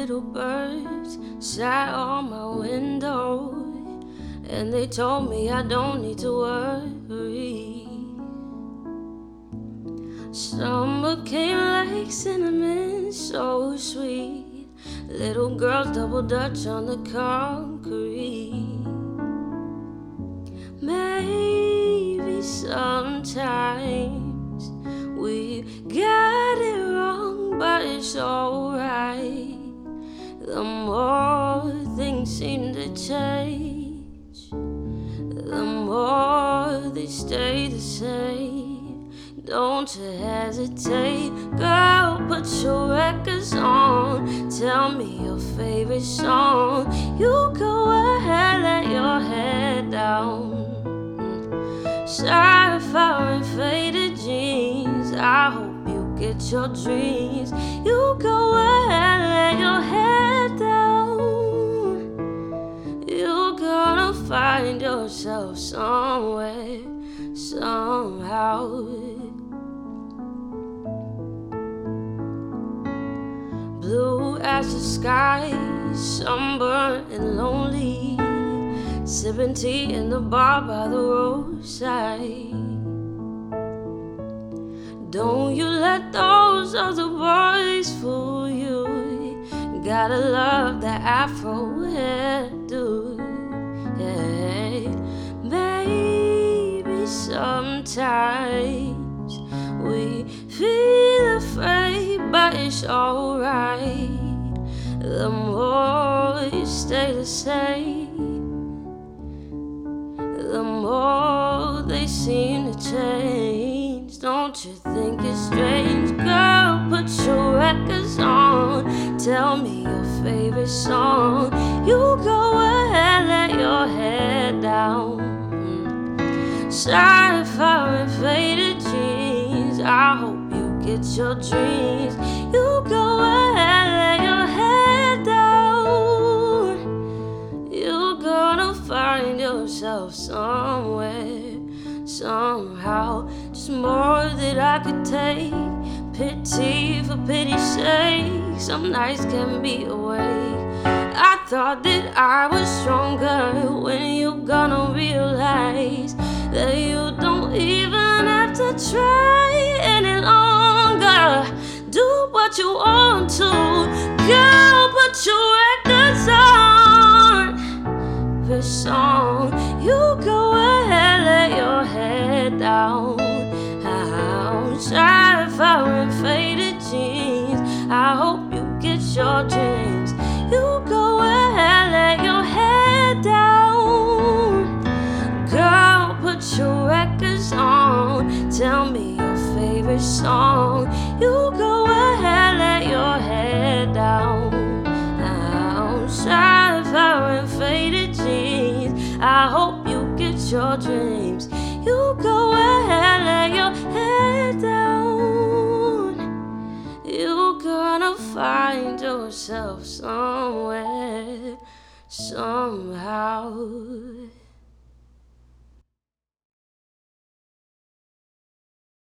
little birds sat on my window, and they told me I don't need to worry. Summer came like cinnamon, so sweet. Little girls double dutch on the concrete. Maybe sometimes we got it wrong, but it's alright. The more things seem to change, the more they stay the same. Don't you hesitate, girl. Put your records on. Tell me your favorite song. You go ahead, let your head down. Sapphire and faded jeans. I hope you get your dreams. You go ahead, let your head find yourself somewhere, somehow. Blue as the sky, sunburned and lonely. Sipping tea in the bar by the roadside. Don't you let those other boys fool you. Gotta love that afro hairdo. Sometimes we feel afraid, but it's alright. The more you stay the same the more they seem to change. Don't you think it's strange, girl? Put your records on. Tell me your favorite song. You go ahead, let your head down. Sapphire and faded jeans. I hope you get your dreams. You go ahead, let your head down. You're gonna find yourself somewhere, somehow. Just more that I could take. Pity for pity's sake. Some nights can be away. I thought that I was stronger when you're gonna realize that you don't even have to try any longer. Do what you want to, girl. Put your records on the song. You go favorite song. You go ahead, let your head down. Sapphire and faded jeans. I hope you get your dreams. You go ahead, let your head down. You're gonna find yourself somewhere, somehow.